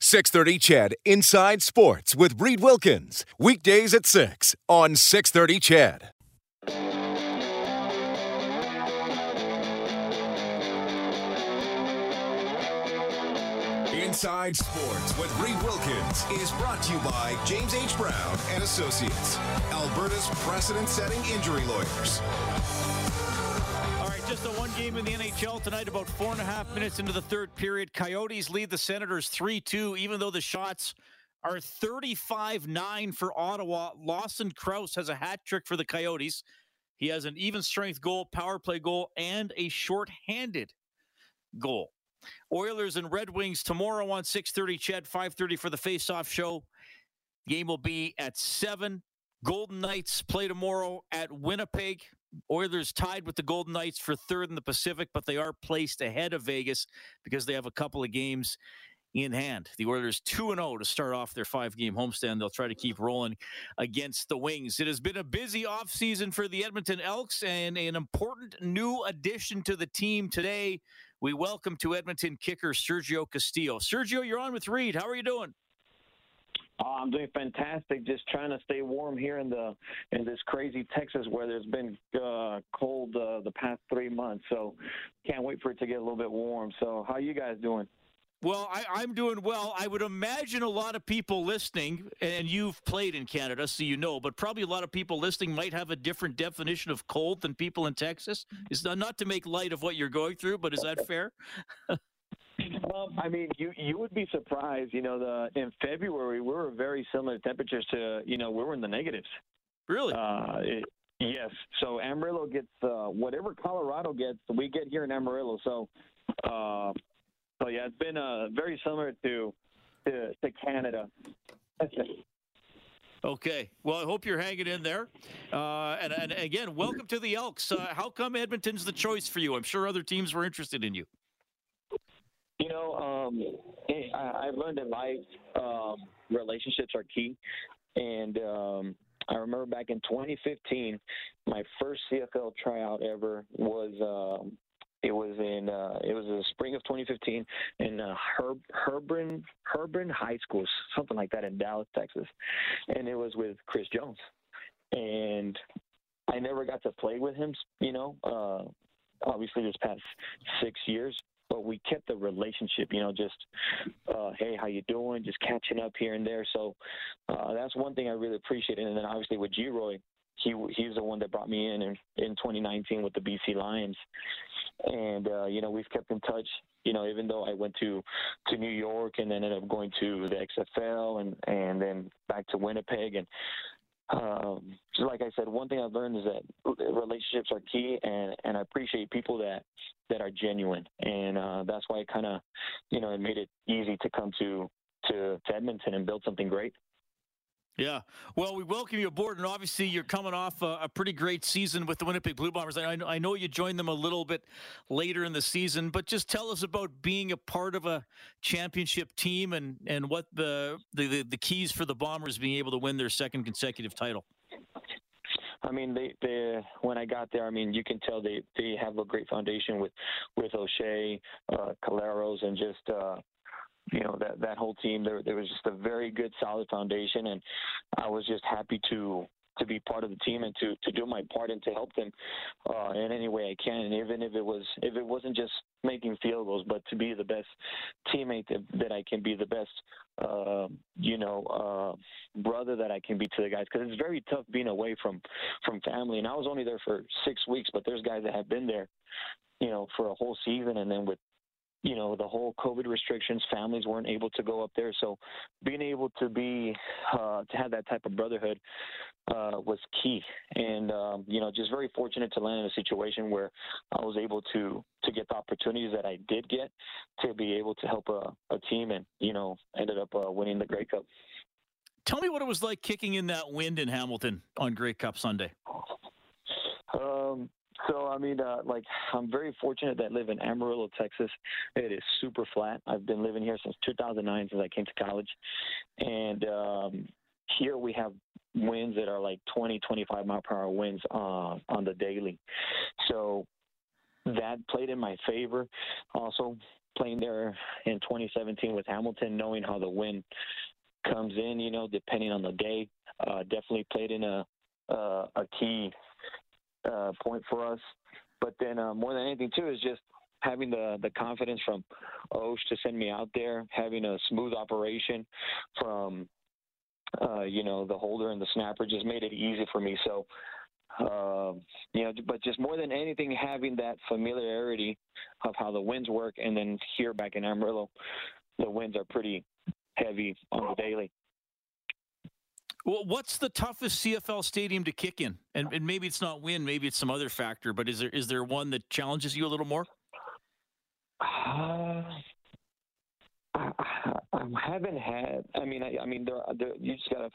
630 CHED Inside Sports with Reed Wilkins. Weekdays at 6 on 630 Chad. Inside Sports with Reed Wilkins is brought to you by James H. Brown and Associates, Alberta's precedent-setting injury lawyers. Game in the NHL tonight, about four and a half minutes into the third period. Coyotes lead the Senators 3 2, even though the shots are 35 9 for Ottawa. Lawson Crouse has a hat trick for the Coyotes. He has an even strength goal, power play goal, and a short-handed goal. Oilers and Red Wings tomorrow on 6:30. CHED 5:30 for the face-off show. Game will be at seven. Golden Knights play tomorrow at Winnipeg. Oilers tied with the Golden Knights for third in the Pacific, but they are placed ahead of Vegas because they have a couple of games in hand. The Oilers 2 0 to start off their five game homestand. They'll try to keep rolling against the Wings. It has been a busy offseason for the Edmonton Elks and an important new addition to the team today. We welcome to Edmonton kicker Sergio Castillo. Sergio, you're on with Reed. How are you doing? Oh, I'm doing fantastic. Just trying to stay warm here in the in this crazy Texas weather. It's been uh, cold uh, the past three months, so can't wait for it to get a little bit warm. So, how you guys doing? Well, I, am doing well. I would imagine a lot of people listening, and you've played in Canada, so you know, but probably a lot of people listening might have a different definition of cold than people in Texas. Is not to make light of what you're going through, but is that fair? Um, I mean, you you would be surprised. You know, the in February we were very similar temperatures to you know we were in the negatives. Really? Uh, it, yes. So Amarillo gets uh, whatever Colorado gets, we get here in Amarillo. So, uh, so yeah, it's been uh, very similar to to, to Canada. Okay. Well, I hope you're hanging in there. Uh, and, and again, welcome to the Elks. Uh, how come Edmonton's the choice for you? I'm sure other teams were interested in you. You know, um, I, I've learned in life um, relationships are key, and um, I remember back in 2015, my first CFL tryout ever was. Um, it was in uh, it was the spring of 2015 in uh, Herb Herburn Herburn High School, something like that in Dallas, Texas, and it was with Chris Jones, and I never got to play with him. You know, uh, obviously this past six years, but we kept the relationship, you know, just uh, hey, how you doing? Just catching up here and there. So uh, that's one thing I really appreciate. And then obviously with Geroy, he he's the one that brought me in in, in 2019 with the BC Lions, and uh, you know we've kept in touch. You know, even though I went to to New York and then ended up going to the XFL and and then back to Winnipeg and um, like I said, one thing I've learned is that relationships are key, and and I appreciate people that that are genuine, and uh, that's why it kind of, you know, it made it easy to come to to, to Edmonton and build something great. Yeah. Well, we welcome you aboard, and obviously you're coming off a, a pretty great season with the Winnipeg Blue Bombers. I, I, know you joined them a little bit later in the season, but just tell us about being a part of a championship team and, and what the, the, the keys for the Bombers being able to win their second consecutive title. I mean, they, they when I got there, I mean, you can tell they they have a great foundation with with O'Shea, uh, Collaros, and just uh, you know that that whole team. There there was just a very good solid foundation and I was just happy to to be part of the team and to to do my part and to help them uh, in any way I can and even if it was if it wasn't just making field goals but to be the best teammate that, that I can be the best uh, you know uh, brother that I can be to the guys. Because it's very tough being away from from family and I was only there for six weeks but there's guys that have been there you know for a whole season and then with you know the whole COVID restrictions, families weren't able to go up there. So being able to be uh, to have that type of brotherhood uh, was key, and um, you know just very fortunate to land in a situation where I was able to to get the opportunities that I did get to be able to help a, a team, and you know ended up uh, winning the Grey Cup. Tell me what it was like kicking in that wind in Hamilton on Grey Cup Sunday. So I mean, uh, like I'm very fortunate that I live in Amarillo, Texas. It is super flat. I've been living here since 2009, since I came to college, and um, here we have winds that are like 20, 25 mile per hour winds uh, on the daily. So that played in my favor. Also, playing there in 2017 with Hamilton, knowing how the wind comes in, you know, depending on the day, uh, definitely played in a uh, a key uh, point for us. But then uh, more than anything too is just having the the confidence from Osh to send me out there, having a smooth operation from uh, you know the holder and the snapper just made it easy for me. So. Uh, you know, but just more than anything, having that familiarity of how the winds work, and then here back in Amarillo, the winds are pretty heavy on the daily. Well, what's the toughest CFL stadium to kick in? And, and maybe it's not wind, maybe it's some other factor. But is there is there one that challenges you a little more? Uh, I, I, haven't had. I mean, I, I mean, there, there, you just gotta f-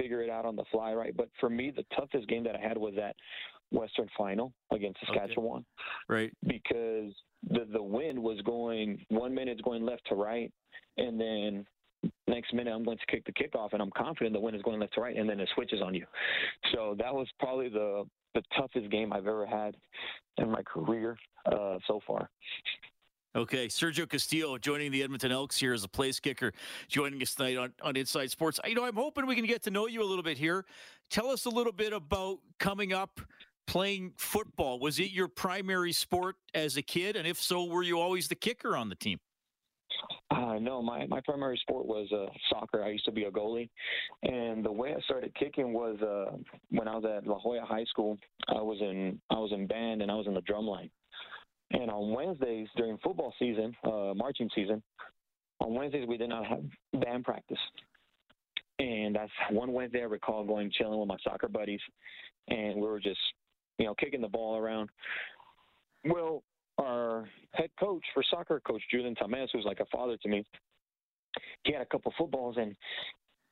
figure it out on the fly, right? But for me, the toughest game that I had was that Western Final against Saskatchewan, okay. right? Because the the wind was going one minute going left to right, and then next minute I'm going to kick the kickoff, and I'm confident the wind is going left to right, and then it switches on you. So that was probably the the toughest game I've ever had in my career uh, so far. Okay, Sergio Castillo joining the Edmonton Elks here as a place kicker, joining us tonight on, on Inside Sports. You know, I'm hoping we can get to know you a little bit here. Tell us a little bit about coming up playing football. Was it your primary sport as a kid? And if so, were you always the kicker on the team? Uh, no, my, my primary sport was uh, soccer. I used to be a goalie, and the way I started kicking was uh, when I was at La Joya High School. I was in I was in band and I was in the drum line. And on Wednesdays during football season, uh, marching season, on Wednesdays we did not have band practice. And that's one Wednesday I recall going chilling with my soccer buddies, and we were just you know kicking the ball around. Well, our head coach for soccer, Coach Julian Tamez, who's like a father to me, he had a couple footballs and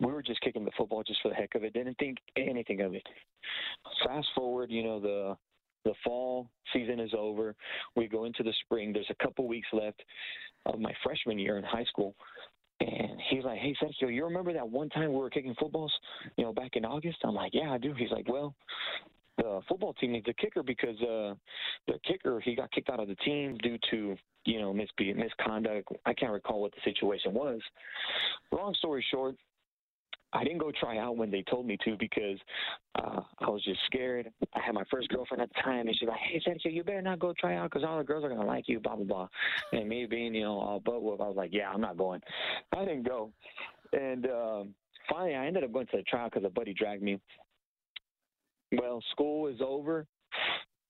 we were just kicking the football just for the heck of it. Didn't think anything of it. Fast forward, you know, the the fall season is over. We go into the spring. There's a couple weeks left of my freshman year in high school. And he's like, Hey Sergio, you remember that one time we were kicking footballs, you know, back in August? I'm like, Yeah, I do. He's like, Well, the football team needs a kicker because uh, their kicker he got kicked out of the team due to you know mis- misconduct. I can't recall what the situation was. Long story short, I didn't go try out when they told me to because uh, I was just scared. I had my first girlfriend at the time, and she's like, "Hey, Sergio, you better not go try out because all the girls are gonna like you." Blah blah blah. And me being, you know, all butt whoop, I was like, "Yeah, I'm not going." I didn't go, and um, finally, I ended up going to the trial because a buddy dragged me. Well, school is over.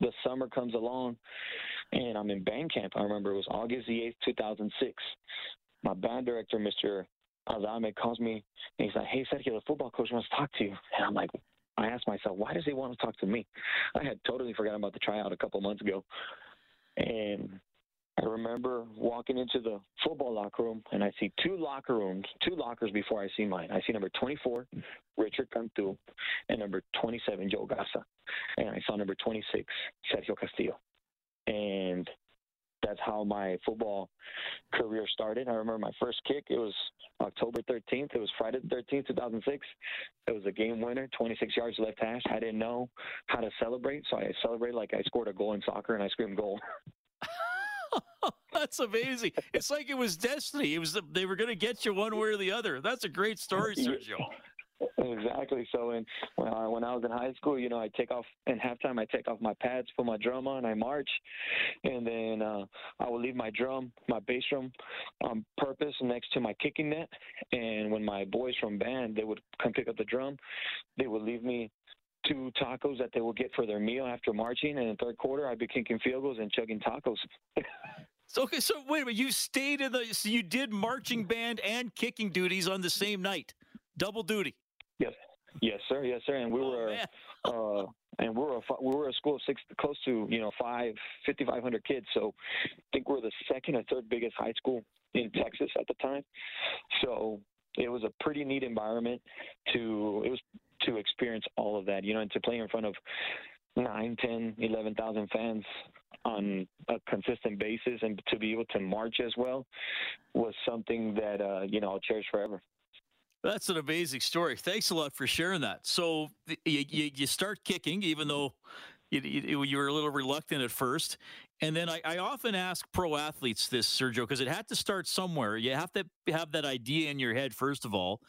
The summer comes along, and I'm in band camp. I remember it was August the 8th, 2006. My band director, Mr. Azame, calls me, and he's like, hey, Sergio, the football coach wants to talk to you. And I'm like, I asked myself, why does he want to talk to me? I had totally forgotten about the tryout a couple months ago. And I remember walking into the football locker room and I see two locker rooms, two lockers before I see mine. I see number 24, Richard Cantu, and number 27, Joe Gasa. And I saw number 26, Sergio Castillo. And that's how my football career started. I remember my first kick. It was October 13th. It was Friday the 13th, 2006. It was a game winner, 26 yards left hash. I didn't know how to celebrate, so I celebrated like I scored a goal in soccer and I screamed goal. That's amazing. It's like it was destiny. It was they were going to get you one way or the other. That's a great story, Sergio. Exactly. So, and when I, when I was in high school, you know, I take off in halftime. I take off my pads, put my drum on, I march, and then uh, I would leave my drum, my bass drum, on purpose next to my kicking net. And when my boys from band they would come pick up the drum, they would leave me two tacos that they will get for their meal after marching. And in the third quarter, I'd be kicking field goals and chugging tacos. So okay, so wait a minute. You stayed in the. So you did marching band and kicking duties on the same night, double duty. Yes, yes, sir. Yes, sir. And we Oh, were, uh, and we were a, we were a school of six, close to you know five, 5,500 kids. So I think we're the second or third biggest high school in Texas at the time. So it was a pretty neat environment to it was to experience all of that, you know, and to play in front of nine, ten, eleven thousand fans on a consistent basis, and to be able to march as well was something that uh, you know I'll cherish forever. That's an amazing story. Thanks a lot for sharing that. So you, you, you start kicking, even though you, you, were a little reluctant at first. And then I, I often ask pro athletes this, Sergio, because it had to start somewhere. You have to have that idea in your head, first of all.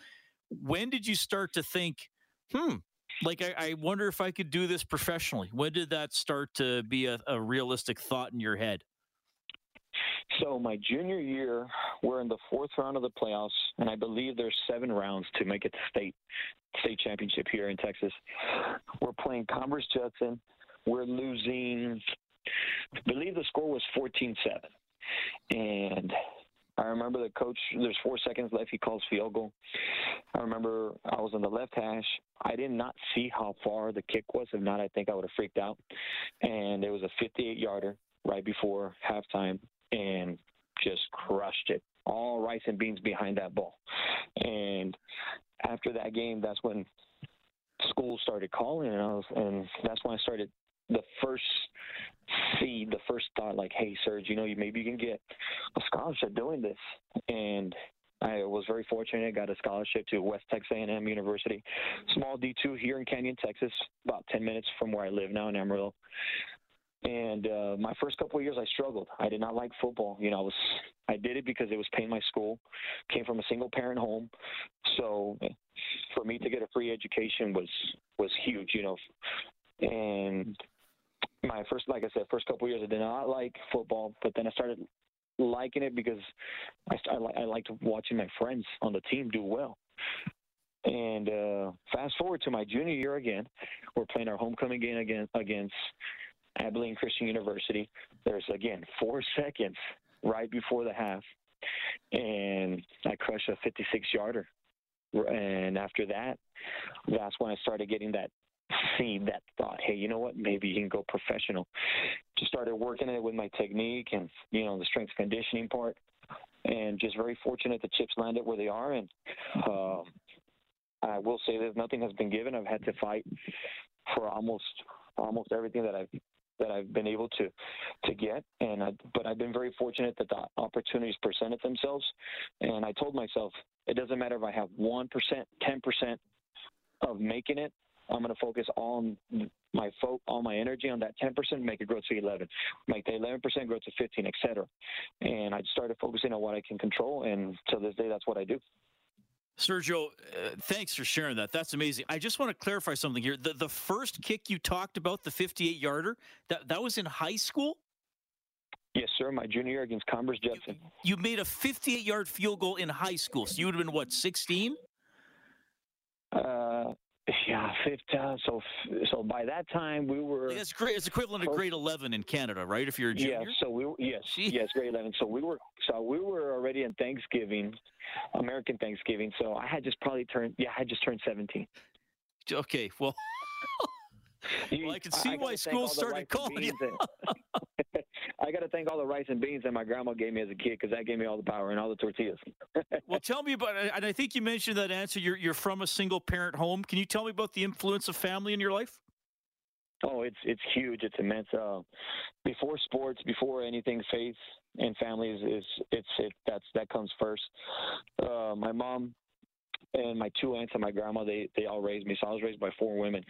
When did you start to think, hmm, like I, I wonder if I could do this professionally? When did that start to be a, a realistic thought in your head? So my junior year, we're in the fourth round of the playoffs, and I believe there's seven rounds to make it to state state championship here in Texas. We're playing Converse Judson. We're losing. I believe the score was 14-7, and I remember the coach. There's four seconds left. He calls field goal. I remember I was on the left hash. I did not see how far the kick was. If not, I think I would have freaked out. And it was a 58 yarder right before halftime and just crushed it. All rice and beans behind that ball. And after that game, that's when school started calling, and I was, and that's when I started the first seed, the first thought, like, "Hey, Serge, you know, you maybe you can get a scholarship doing this." And I was very fortunate. I got a scholarship to West Texas A&M University, small D2 here in Canyon, Texas, about 10 minutes from where I live now in Amarillo. And uh, my first couple of years, I struggled. I did not like football. You know, I was I did it because it was paying my school. Came from a single parent home, so for me to get a free education was was huge. You know, and my first, like I said, first couple years, I did not like football, but then I started liking it because I I, I liked watching my friends on the team do well. And uh, fast forward to my junior year again, we're playing our homecoming game again against Abilene Christian University. There's again four seconds right before the half, and I crush a 56 yarder. And after that, that's when I started getting that seed, that thought, hey, you know what? Maybe you can go professional. Just started working it with my technique and you know the strength conditioning part, and just very fortunate the chips landed where they are. And um, I will say that nothing has been given. I've had to fight for almost almost everything that I've that I've been able to to get and I, but I've been very fortunate that the opportunities presented themselves and I told myself it doesn't matter if I have 1%, 10% of making it I'm going to focus all my fo- all my energy on that 10%, make it grow to 11, make the 11% grow to 15, etc. And I started focusing on what I can control, and to this day, that's what I do. Sergio, uh, thanks for sharing that. That's amazing. I just want to clarify something here. The the first kick you talked about, the 58 yarder, that that was in high school. Yes, sir. My junior year against Converse Judson. You, you made a 58 yard field goal in high school, so you would have been what 16? Uh, yeah, fifth. Uh, so, so by that time we were. That's great. It's equivalent to grade 11 in Canada, right? If you're a junior. Yeah. So we were, yes, Gee. yes, grade eleven. So we were so we were already in Thanksgiving, American Thanksgiving. So I had just probably turned. Yeah, I had just turned seventeen. Okay. Well, You- Well, I can see gotta why thank school started calling you. I got to thank all the rice and beans that my grandma gave me as a kid because that gave me all the power and all the tortillas. well, tell me about. And I think you mentioned that answer. You're you're from a single parent home. Can you tell me about the influence of family in your life? Oh, it's it's huge. It's immense. Uh, before sports, before anything, faith and family is, is it's it that's that comes first. Uh, my mom and my two aunts and my grandma they they all raised me. So I was raised by four women.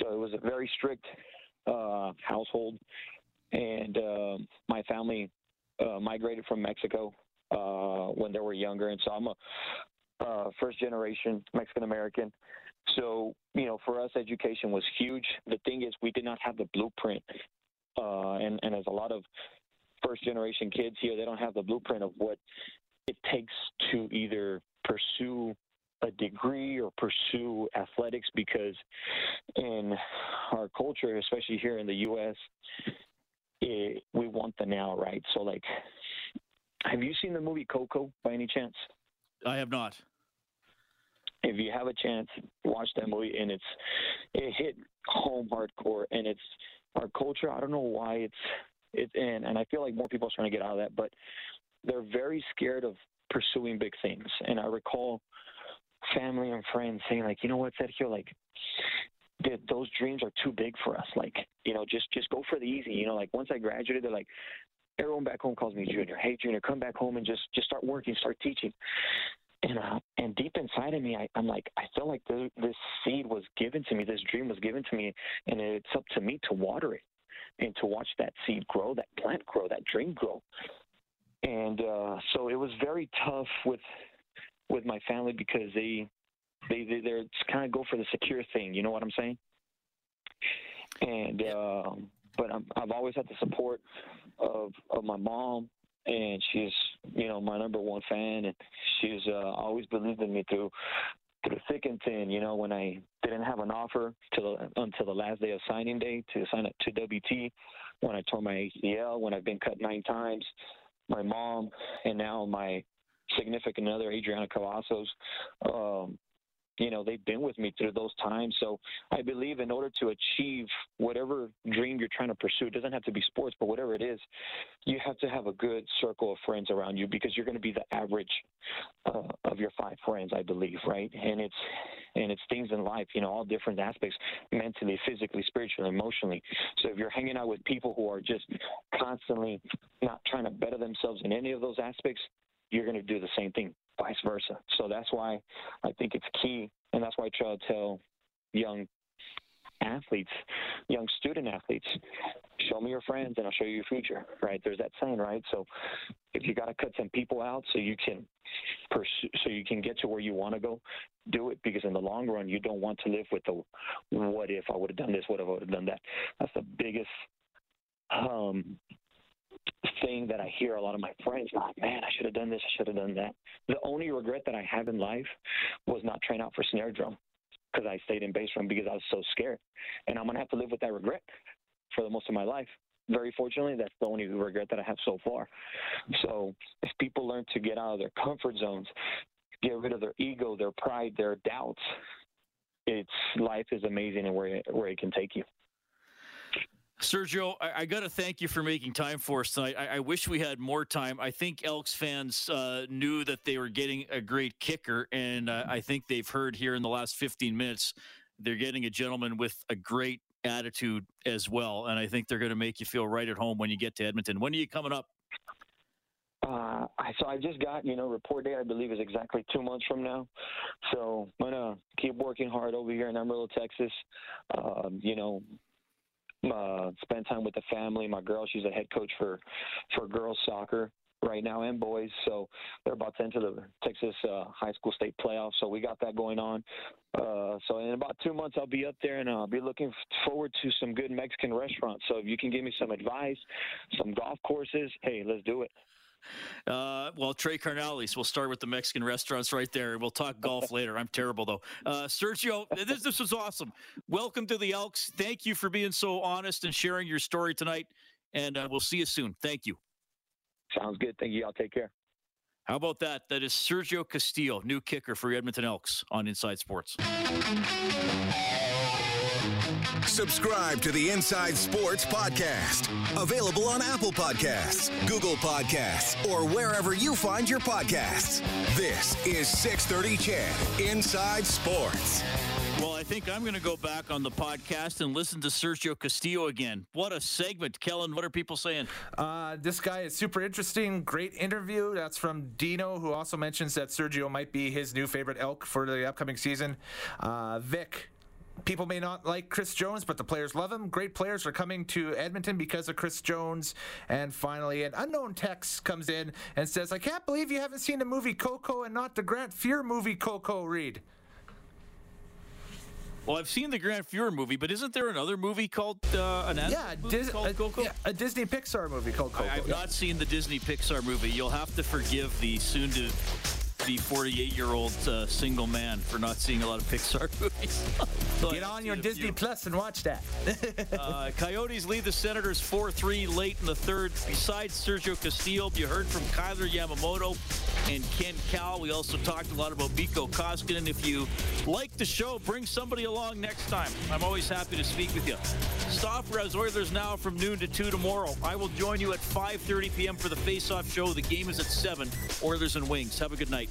So it was a very strict uh, household, and uh, my family uh, migrated from Mexico uh, when they were younger, and so I'm a uh, first generation Mexican American. So, you know, for us, education was huge. The thing is, we did not have the blueprint. Uh, and, and as a lot of first generation kids here, they don't have the blueprint of what it takes to either pursue a degree or pursue athletics because in our culture, especially here in the U.S., it, we want the now, right? So, like, have you seen the movie Coco by any chance? I have not. If you have a chance, watch that movie, and it's it hit home hardcore, and it's our culture. I don't know why it's it's in, and I feel like more people are trying to get out of that, but they're very scared of pursuing big things. And I recall family and friends saying like, you know what, Sergio, like that those dreams are too big for us. Like, you know, just just go for the easy. You know, like once I graduated, they're like, everyone back home calls me Junior. Hey, Junior, come back home and just just start working, start teaching. And uh, and deep inside of me, I, I'm like, I feel like the, this seed was given to me, this dream was given to me, and it's up to me to water it and to watch that seed grow, that plant grow, that dream grow. And uh, so it was very tough with with my family because they they, they they're kind of go for the secure thing. You know what I'm saying? And um, but I'm, I've always had the support of of my mom, and she's you know my number one fan, and she's uh, always believed in me through through thick and thin. You know when I didn't have an offer till until the last day of signing day to sign up to WT, when I tore my ACL, when I've been cut nine times, my mom, and now my significant other, Adriana Cavazos, um, you know, they've been with me through those times. So I believe in order to achieve whatever dream you're trying to pursue, it doesn't have to be sports, but whatever it is, you have to have a good circle of friends around you because you're going to be the average uh, of your five friends, I believe, right? And it's and it's things in life, you know, all different aspects, mentally, physically, spiritually, emotionally. So if you're hanging out with people who are just constantly not trying to better themselves in any of those aspects, you're going to do the same thing, vice versa. So that's why I think it's key, and that's why I try to tell young athletes, young student athletes, show me your friends and I'll show you your future, right? There's that saying, right? So if you got to cut some people out so you can pursue, so you can get to where you want to go, do it because in the long run, you don't want to live with the what if I would have done this, what if I would have done that. That's the biggest um, thing that I hear a lot of my friends, like, man, I should have done this, I should have done that. The only regret that I have in life was not trying out for snare drum because I stayed in bass drum because I was so scared. And I'm going to have to live with that regret for the most of my life. Very fortunately, that's the only regret that I have so far. So if people learn to get out of their comfort zones, get rid of their ego, their pride, their doubts, it's life is amazing and where where it can take you. Sergio, I, I got to thank you for making time for us tonight. I, I, wish we had more time. I think Elks fans uh, knew that they were getting a great kicker, and uh, I think they've heard here in the last 15 minutes they're getting a gentleman with a great attitude as well. And I think they're going to make you feel right at home when you get to Edmonton. When are you coming up? Uh, so I just got, you know, report date, I believe, is exactly two months from now. So I'm going to keep working hard over here in Amarillo, Texas. Um, you know, uh, spend time with the family. My girl, she's a head coach for for girls soccer right now and boys. So they're about to enter the Texas uh, high school state playoffs. So we got that going on. Uh, so in about two months, I'll be up there and I'll be looking forward to some good Mexican restaurants. So if you can give me some advice, some golf courses, hey, let's do it. Uh, well, Tres Carnales, we'll start with the Mexican restaurants right there. We'll talk golf later. I'm terrible, though. Uh, Sergio, this, this was awesome. Welcome to the Elks. Thank you for being so honest and sharing your story tonight. And uh, we'll see you soon. Thank you. Sounds good. Thank you. I'll take care. How about that? That is Sergio Castillo, new kicker for Edmonton Elks on Inside Sports. Subscribe to the Inside Sports Podcast. Available on Apple Podcasts, Google Podcasts, or wherever you find your podcasts. This is 630 CHED Inside Sports. Well, I think I'm going to go back on the podcast and listen to Sergio Castillo again. What a segment. Kellen, what are people saying? Uh, this guy is super interesting. Great interview. That's from Dino, who also mentions that Sergio might be his new favorite elk for the upcoming season. Uh, Vic, people may not like Chris Jones, but the players love him. Great players are coming to Edmonton because of Chris Jones. And finally, an unknown text comes in and says, I can't believe you haven't seen the movie Coco and not the Grant Fuhr movie Coco, Reed. Well, I've seen the Grant Fuhr movie, but isn't there another movie called uh, an yeah, Dis- called a, Coco? Yeah, a Disney Pixar movie called Coco. I, have yeah. not seen the Disney Pixar movie. You'll have to forgive the soon to the 48 year old uh, single man for not seeing a lot of Pixar movies. so Get on your Disney Plus and watch that. uh, Coyotes lead the Senators 4 3 late in the third. Besides Sergio Castillo, you heard from Kailer Yamamoto and Ken Kal. We also talked a lot about Mikko Koskinen. If you like the show, bring somebody along next time. I'm always happy to speak with you. Stop Res Oilers now from noon to 2 tomorrow. I will join you at 5.30 p.m. for the face-off show. The game is at 7. Oilers and Wings. Have a good night.